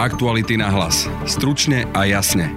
Aktuality na hlas. Stručne a jasne.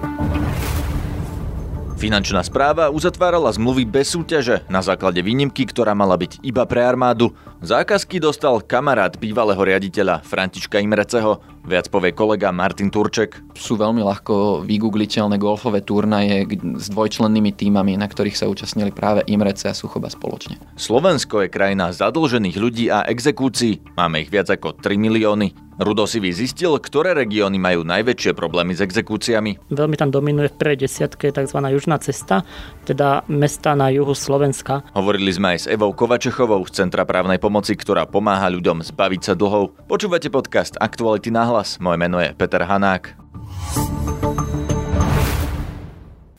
Finančná správa uzatvárala zmluvy bez súťaže na základe výnimky, ktorá mala byť iba pre armádu. Zákazky dostal kamarát bývalého riaditeľa Františka Imreceho, viac povie kolega Martin Turček. Sú veľmi ľahko vygoogliteľné golfové turnaje s dvojčlennými týmami, na ktorých sa účastnili práve Imrece a Suchoba spoločne. Slovensko je krajina zadlžených ľudí a exekúcií. Máme ich viac ako 3 milióny. Rudo si zistil, ktoré regióny majú najväčšie problémy s exekúciami. Veľmi tam dominuje v prvej desiatke tzv. južná cesta, teda mesta na juhu Slovenska. Hovorili sme aj s Evou Kovačechovou z Centra právnej pomoci, ktorá pomáha ľuďom zbaviť sa dlhov. Počúvate podcast Aktuality na hlas. Moje meno je Peter Hanák.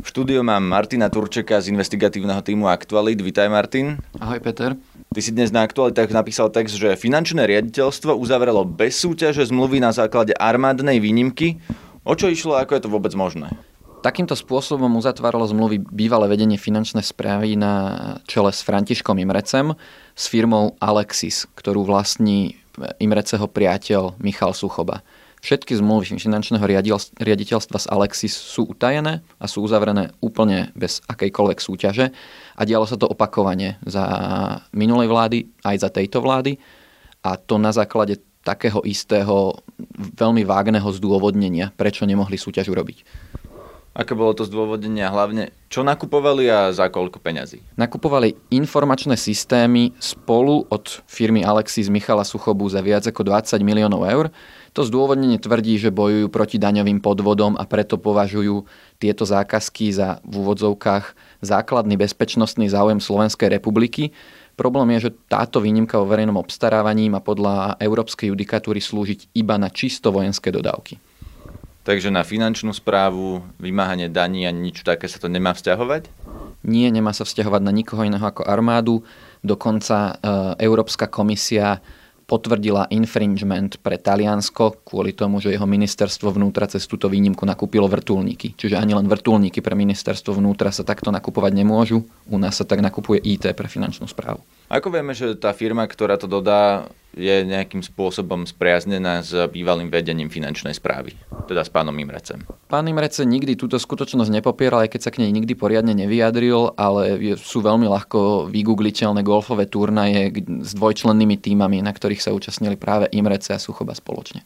V štúdiu mám Martina Turčeka z investigatívneho týmu Aktualit. Vítaj Martin. Ahoj Peter. Ty si dnes na aktualitách napísal text, že finančné riaditeľstvo uzavrelo bez súťaže zmluvy na základe armádnej výnimky. O čo išlo a ako je to vôbec možné? Takýmto spôsobom uzatváralo zmluvy bývalé vedenie finančnej správy na čele s Františkom Imrecem s firmou Alexis, ktorú vlastní Imreceho priateľ Michal Suchoba. Všetky zmluvy finančného riaditeľstva z Alexis sú utajené a sú uzavrené úplne bez akejkoľvek súťaže a dialo sa to opakovane za minulej vlády aj za tejto vlády a to na základe takého istého veľmi vágneho zdôvodnenia, prečo nemohli súťaž urobiť. Aké bolo to zdôvodnenie a hlavne čo nakupovali a za koľko peňazí? Nakupovali informačné systémy spolu od firmy Alexis Michala Suchobu za viac ako 20 miliónov eur to zdôvodnenie tvrdí, že bojujú proti daňovým podvodom a preto považujú tieto zákazky za v úvodzovkách základný bezpečnostný záujem Slovenskej republiky. Problém je, že táto výnimka o verejnom obstarávaní má podľa európskej judikatúry slúžiť iba na čisto vojenské dodávky. Takže na finančnú správu, vymáhanie daní a nič také sa to nemá vzťahovať? Nie, nemá sa vzťahovať na nikoho iného ako armádu. Dokonca e, Európska komisia potvrdila infringement pre Taliansko kvôli tomu, že jeho ministerstvo vnútra cez túto výnimku nakúpilo vrtulníky. Čiže ani len vrtulníky pre ministerstvo vnútra sa takto nakupovať nemôžu. U nás sa tak nakupuje IT pre finančnú správu. Ako vieme, že tá firma, ktorá to dodá, je nejakým spôsobom spriaznená s bývalým vedením finančnej správy, teda s pánom Imrecem. Pán Imrece nikdy túto skutočnosť nepopieral, aj keď sa k nej nikdy poriadne nevyjadril, ale sú veľmi ľahko vygoogliteľné golfové turnaje s dvojčlennými týmami, na ktorých sa účastnili práve Imrece a Suchoba spoločne.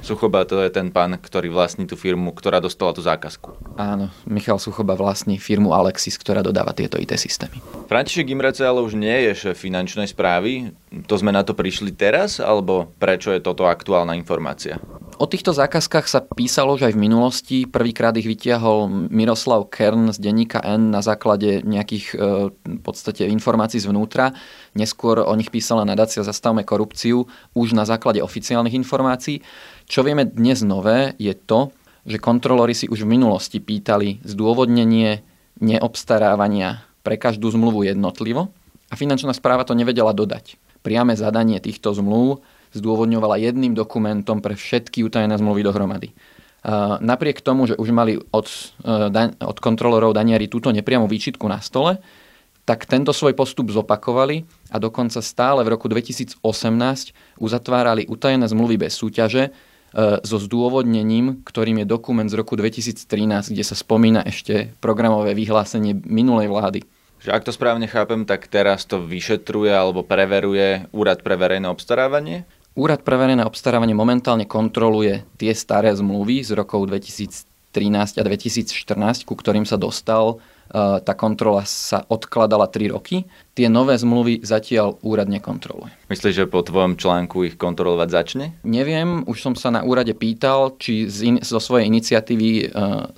Suchoba to je ten pán, ktorý vlastní tú firmu, ktorá dostala tú zákazku. Áno, Michal Suchoba vlastní firmu Alexis, ktorá dodáva tieto IT systémy. František Imrece ale už nie je šéf finančnej správy. To sme na to prišli teraz, alebo prečo je toto aktuálna informácia? O týchto zákazkách sa písalo už aj v minulosti. Prvýkrát ich vytiahol Miroslav Kern z denníka N na základe nejakých e, v podstate informácií zvnútra. Neskôr o nich písala nadácia Zastavme korupciu už na základe oficiálnych informácií. Čo vieme dnes nové je to, že kontrolóri si už v minulosti pýtali zdôvodnenie neobstarávania pre každú zmluvu jednotlivo a finančná správa to nevedela dodať. Priame zadanie týchto zmluv zdôvodňovala jedným dokumentom pre všetky utajené zmluvy dohromady. Napriek tomu, že už mali od, e, od kontrolorov daniari túto nepriamu výčitku na stole, tak tento svoj postup zopakovali a dokonca stále v roku 2018 uzatvárali utajené zmluvy bez súťaže e, so zdôvodnením, ktorým je dokument z roku 2013, kde sa spomína ešte programové vyhlásenie minulej vlády. Že ak to správne chápem, tak teraz to vyšetruje alebo preveruje Úrad pre verejné obstarávanie? Úrad pre verejné obstarávanie momentálne kontroluje tie staré zmluvy z rokov 2013 a 2014, ku ktorým sa dostal. E, tá kontrola sa odkladala 3 roky. Tie nové zmluvy zatiaľ úrad nekontroluje. Myslíš, že po tvojom článku ich kontrolovať začne? Neviem, už som sa na úrade pýtal, či in, zo svojej iniciatívy e,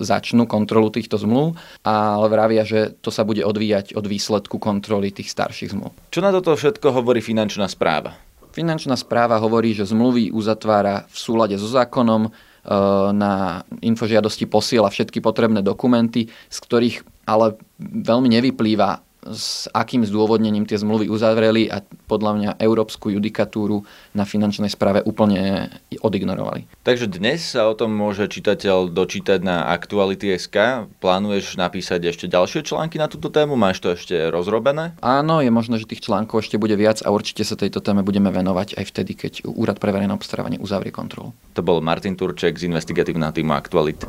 začnú kontrolu týchto zmluv, ale vravia, že to sa bude odvíjať od výsledku kontroly tých starších zmluv. Čo na toto všetko hovorí finančná správa? Finančná správa hovorí, že zmluvy uzatvára v súlade so zákonom, na infožiadosti posiela všetky potrebné dokumenty, z ktorých ale veľmi nevyplýva s akým zdôvodnením tie zmluvy uzavreli a podľa mňa európsku judikatúru na finančnej správe úplne odignorovali. Takže dnes sa o tom môže čitateľ dočítať na Aktuality.sk. Plánuješ napísať ešte ďalšie články na túto tému? Máš to ešte rozrobené? Áno, je možné, že tých článkov ešte bude viac a určite sa tejto téme budeme venovať aj vtedy, keď Úrad pre verejné obstarávanie uzavrie kontrolu. To bol Martin Turček z investigatívneho týmu Aktuality.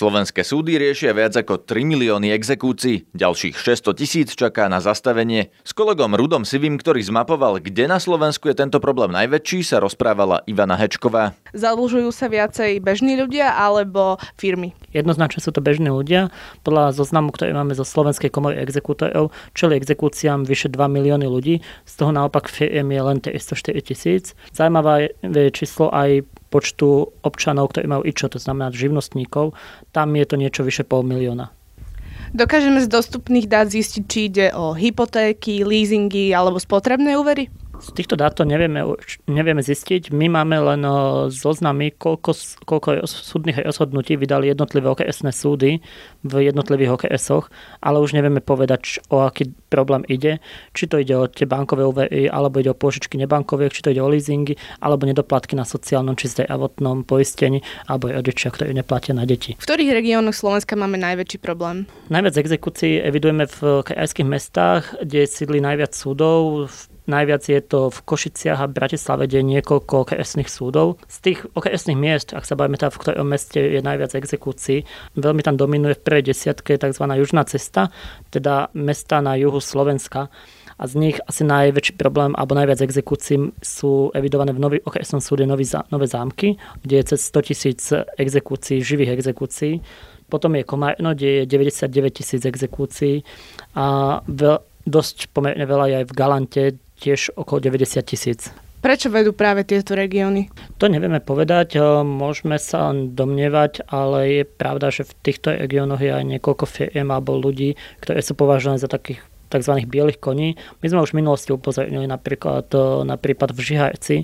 Slovenské súdy riešia viac ako 3 milióny exekúcií, ďalších 600 tisíc čaká na zastavenie. S kolegom Rudom Sivým, ktorý zmapoval, kde na Slovensku je tento problém najväčší, sa rozprávala Ivana Hečková. Zadlžujú sa viacej bežní ľudia alebo firmy? Jednoznačne sú to bežní ľudia. Podľa zoznamu, ktorý máme zo Slovenskej komory exekútorov, čeli exekúciám vyše 2 milióny ľudí, z toho naopak firiem je len 304 tisíc. Zaujímavé je číslo aj počtu občanov, ktorí majú IČO, to znamená živnostníkov, tam je to niečo vyše pol milióna. Dokážeme z dostupných dát zistiť, či ide o hypotéky, leasingy alebo spotrebné úvery? Z týchto dát to nevieme, nevieme zistiť. My máme len zoznamy, koľko, koľko súdnych rozhodnutí vydali jednotlivé OKS súdy v jednotlivých OKS-och, ale už nevieme povedať, o aký problém ide. Či to ide o tie bankové úvery, alebo ide o pôžičky nebankové, či to ide o leasingy, alebo nedoplatky na sociálnom či zdravotnom poistení, alebo rodičia, ktorí neplatia na deti. V ktorých regiónoch Slovenska máme najväčší problém? Najviac exekúcií evidujeme v krajských mestách, kde sídli najviac súdov, v Najviac je to v Košiciach a Bratislave, kde je niekoľko okresných súdov. Z tých okresných miest, ak sa bavíme teda v ktorom meste je najviac exekúcií, veľmi tam dominuje v prvej desiatke tzv. južná cesta, teda mesta na juhu Slovenska a z nich asi najväčší problém alebo najviac exekúcií sú evidované v nový, okresnom súde Nový, Nové zámky, kde je cez 100 tisíc exekúcií, živých exekúcií. Potom je Komárno, kde je 99 tisíc exekúcií a veľ, dosť pomerne veľa je aj v Galante, tiež okolo 90 tisíc. Prečo vedú práve tieto regióny? To nevieme povedať, môžeme sa domnievať, ale je pravda, že v týchto regiónoch je aj niekoľko firiem alebo ľudí, ktoré sú považované za takých tzv. bielých koní. My sme už v minulosti upozornili napríklad na prípad v Žihajci,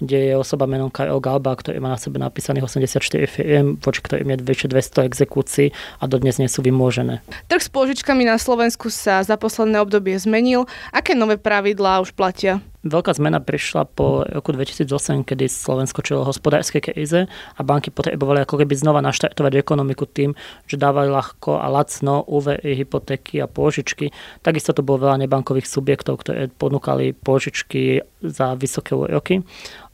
kde je osoba menom Karel Galba, ktorý má na sebe napísaných 84 firiem, voči ktorým je vyše 200 exekúcií a dodnes nie sú vymôžené. Trh s pôžičkami na Slovensku sa za posledné obdobie zmenil. Aké nové pravidlá už platia? Veľká zmena prišla po roku 2008, kedy Slovensko čilo hospodárskej kríze a banky potrebovali ako keby znova naštartovať ekonomiku tým, že dávali ľahko a lacno úvery, hypotéky a pôžičky. Takisto to bolo veľa nebankových subjektov, ktoré ponúkali pôžičky za vysoké úroky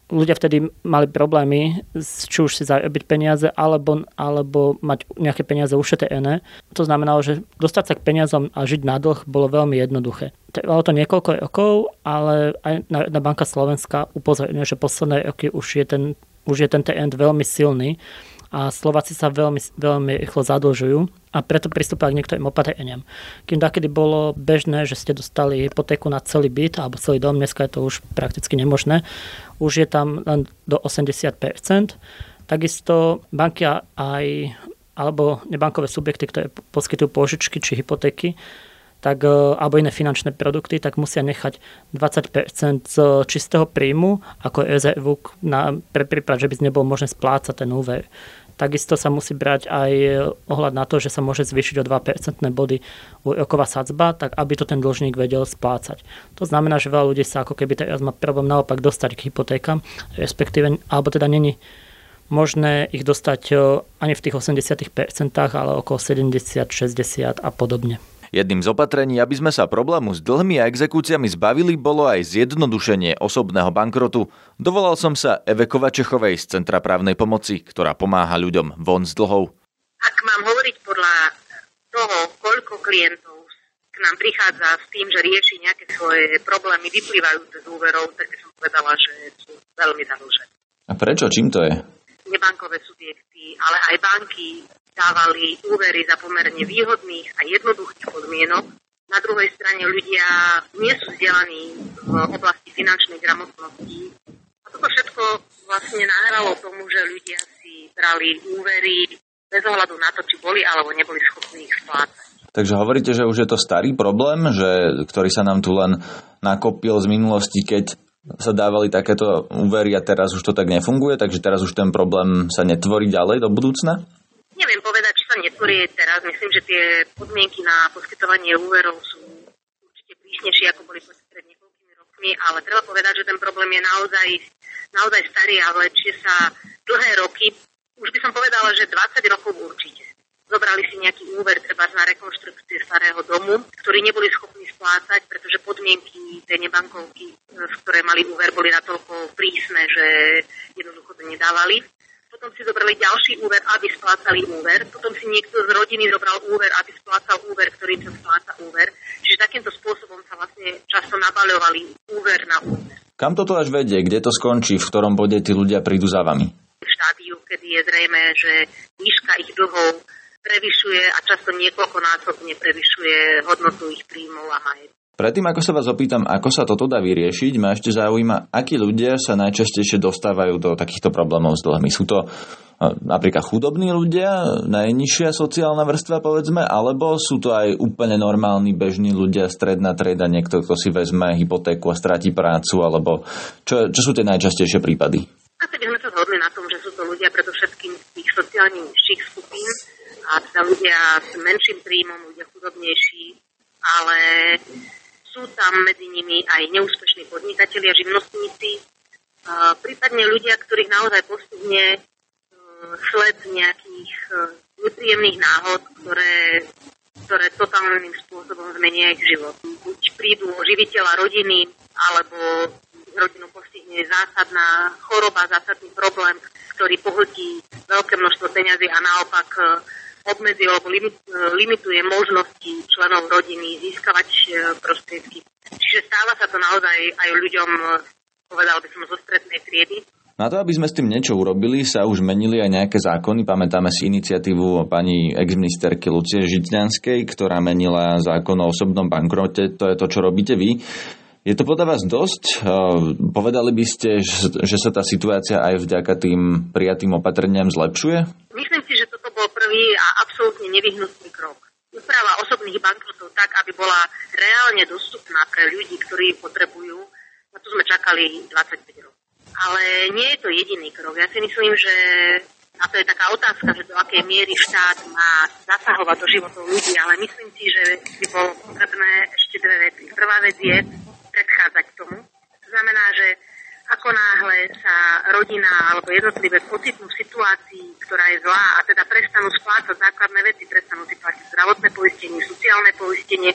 ľudia vtedy mali problémy, či už si zarobiť peniaze, alebo, alebo mať nejaké peniaze ušetrené. To znamenalo, že dostať sa k peniazom a žiť na dlh bolo veľmi jednoduché. Trvalo to niekoľko rokov, ale aj Národná banka Slovenska upozorňuje, že posledné roky už je ten, už je ten trend veľmi silný a Slováci sa veľmi, veľmi rýchlo zadlžujú a preto pristúpili k niektorým opatreniam. Kým takedy bolo bežné, že ste dostali hypotéku na celý byt alebo celý dom, dneska je to už prakticky nemožné, už je tam len do 80%. Takisto banky aj alebo nebankové subjekty, ktoré poskytujú požičky či hypotéky, tak, e, alebo iné finančné produkty, tak musia nechať 20% z čistého príjmu ako rezervu na, pre prípad, že by nebolo možné splácať ten úver. Takisto sa musí brať aj ohľad na to, že sa môže zvýšiť o 2% body úroková sadzba, tak aby to ten dlžník vedel splácať. To znamená, že veľa ľudí sa ako keby teraz má problém naopak dostať k hypotékam, respektíve, alebo teda není možné ich dostať e, ani v tých 80%, ale okolo 70, 60 a podobne. Jedným z opatrení, aby sme sa problému s dlhmi a exekúciami zbavili, bolo aj zjednodušenie osobného bankrotu. Dovolal som sa Eve Kovačechovej z Centra právnej pomoci, ktorá pomáha ľuďom von z dlhov. Ak mám hovoriť podľa toho, koľko klientov k nám prichádza s tým, že rieši nejaké svoje problémy vyplývajúce z úverov, tak som povedala, že sú veľmi zadlžené. A prečo? Čím to je? Nebankové subjekty, ale aj banky dávali úvery za pomerne výhodných a jednoduchých podmienok. Na druhej strane ľudia nie sú vzdelaní v oblasti finančnej gramotnosti. A toto všetko vlastne nahralo tomu, že ľudia si brali úvery bez ohľadu na to, či boli alebo neboli schopní ich splácať. Takže hovoríte, že už je to starý problém, že, ktorý sa nám tu len nakopil z minulosti, keď sa dávali takéto úvery a teraz už to tak nefunguje, takže teraz už ten problém sa netvorí ďalej do budúcna? Netvorí teraz. Myslím, že tie podmienky na poskytovanie úverov sú určite prísnejšie, ako boli pred niekoľkými rokmi, ale treba povedať, že ten problém je naozaj, naozaj starý a vlečie sa dlhé roky. Už by som povedala, že 20 rokov určite. Zobrali si nejaký úver treba na rekonštrukcie starého domu, ktorý neboli schopní splácať, pretože podmienky tej nebankovky, z ktoré mali úver, boli natoľko prísne, že jednoducho to nedávali zobrali ďalší úver, aby splácali úver, potom si niekto z rodiny zobral úver, aby splácal úver, ktorým sa spláca úver. Čiže takýmto spôsobom sa vlastne často nabaľovali úver na úver. Kam toto až vedie? Kde to skončí? V ktorom bode tí ľudia prídu za vami? V štádiu, kedy je zrejme, že výška ich dlhov prevyšuje a často niekoľkonásobne prevyšuje hodnotu ich príjmov a majetku. Predtým, ako sa vás opýtam, ako sa toto dá vyriešiť, ma ešte zaujíma, akí ľudia sa najčastejšie dostávajú do takýchto problémov s dlhmi. Sú to e, napríklad chudobní ľudia, najnižšia sociálna vrstva, povedzme, alebo sú to aj úplne normálni, bežní ľudia, stredná treda, niekto, kto si vezme hypotéku a stratí prácu, alebo čo, čo sú tie najčastejšie prípady? Asi by sme sa zhodli na tom, že sú to ľudia predovšetkým tých sociálne nižších skupín a teda ľudia s menším príjmom, ľudia chudobnejší, ale sú tam medzi nimi aj neúspešní podnikatelia, živnostníci, prípadne ľudia, ktorých naozaj postupne sled nejakých nepríjemných náhod, ktoré, ktoré totálnym spôsobom zmenia ich život. Buď prídu o živiteľa rodiny, alebo rodinu postihne zásadná choroba, zásadný problém, ktorý pohltí veľké množstvo peňazí a naopak obmedzil alebo limituje možnosti členov rodiny získavať e, prostriedky. Čiže stáva sa to naozaj aj ľuďom, e, povedal by som, zo strednej triedy. Na to, aby sme s tým niečo urobili, sa už menili aj nejaké zákony. Pamätáme si iniciatívu pani exministerky Lucie Žitňanskej, ktorá menila zákon o osobnom bankrote. To je to, čo robíte vy. Je to podľa vás dosť? E, povedali by ste, že sa tá situácia aj vďaka tým prijatým opatreniam zlepšuje? Myslím si, že toto bol prvý a absolútne nevyhnutný krok. Úprava osobných bankrotov tak, aby bola reálne dostupná pre ľudí, ktorí potrebujú, na to sme čakali 25 rokov. Ale nie je to jediný krok. Ja si myslím, že a to je taká otázka, že do akej miery štát má zasahovať do životov ľudí, ale myslím si, že by bolo potrebné ešte dve veci. Prvá vec je, predchádzať tomu. To znamená, že ako náhle sa rodina alebo jednotlivé pocitnú v situácii, ktorá je zlá a teda prestanú splácať základné veci, prestanú si platiť zdravotné poistenie, sociálne poistenie,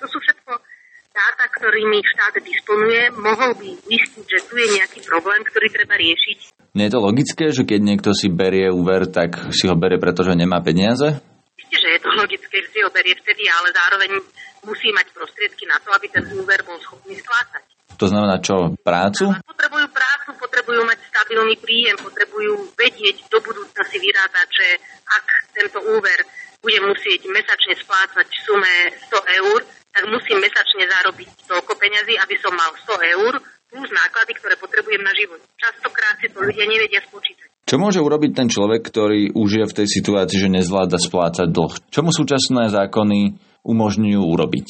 to sú všetko dáta, ktorými štát disponuje, mohol by zistiť, že tu je nejaký problém, ktorý treba riešiť. Nie je to logické, že keď niekto si berie úver, tak si ho berie, pretože nemá peniaze? Isté, že je to logické, že si ho berie vtedy, ale zároveň musí mať prostriedky na to, aby ten úver bol schopný splácať. To znamená čo? Prácu? Potrebujú prácu, potrebujú mať stabilný príjem, potrebujú vedieť do budúcna si vyrátať, že ak tento úver bude musieť mesačne splácať v sume 100 eur, tak musím mesačne zarobiť toľko peňazí, aby som mal 100 eur plus náklady, ktoré potrebujem na život. Častokrát si to ľudia nevedia spočítať. Čo môže urobiť ten človek, ktorý už je v tej situácii, že nezvláda splácať dlh? Čo mu súčasné zákony umožňujú urobiť?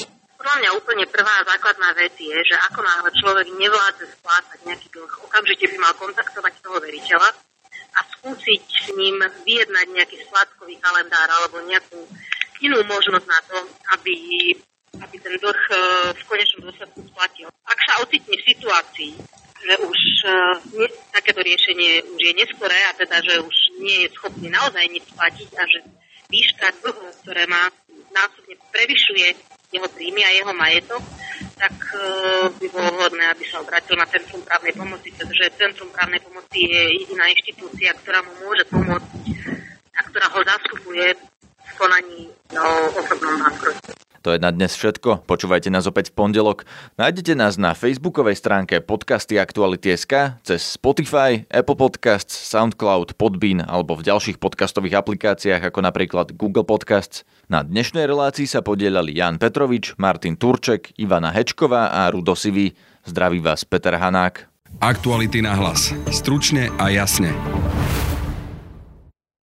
Podľa mňa úplne prvá základná vec je, že ako náhle človek nevládze splácať nejaký dlh, okamžite by mal kontaktovať toho veriteľa a skúsiť s ním vyjednať nejaký splátkový kalendár alebo nejakú inú možnosť na to, aby, aby ten dlh e, v konečnom dôsledku splatil. Ak sa ocitne v situácii, že už nie, takéto riešenie už je neskoré a teda, že už nie je schopný naozaj nič splatiť a že výška dlhu, ktoré má násobne prevyšuje jeho príjmy a jeho majetok, tak uh, by bolo vhodné, aby sa obrátil na Centrum právnej pomoci, pretože Centrum právnej pomoci je jediná inštitúcia, ktorá mu môže pomôcť a ktorá ho zastupuje v konaní o osobnom bankrote. To je na dnes všetko. Počúvajte nás opäť v pondelok. Nájdete nás na facebookovej stránke podcasty Aktuality.sk, cez Spotify, Apple Podcasts, Soundcloud, Podbean alebo v ďalších podcastových aplikáciách ako napríklad Google Podcasts. Na dnešnej relácii sa podielali Jan Petrovič, Martin Turček, Ivana Hečková a Rudo Sivý. Zdraví vás Peter Hanák. Aktuality na hlas. Stručne a jasne.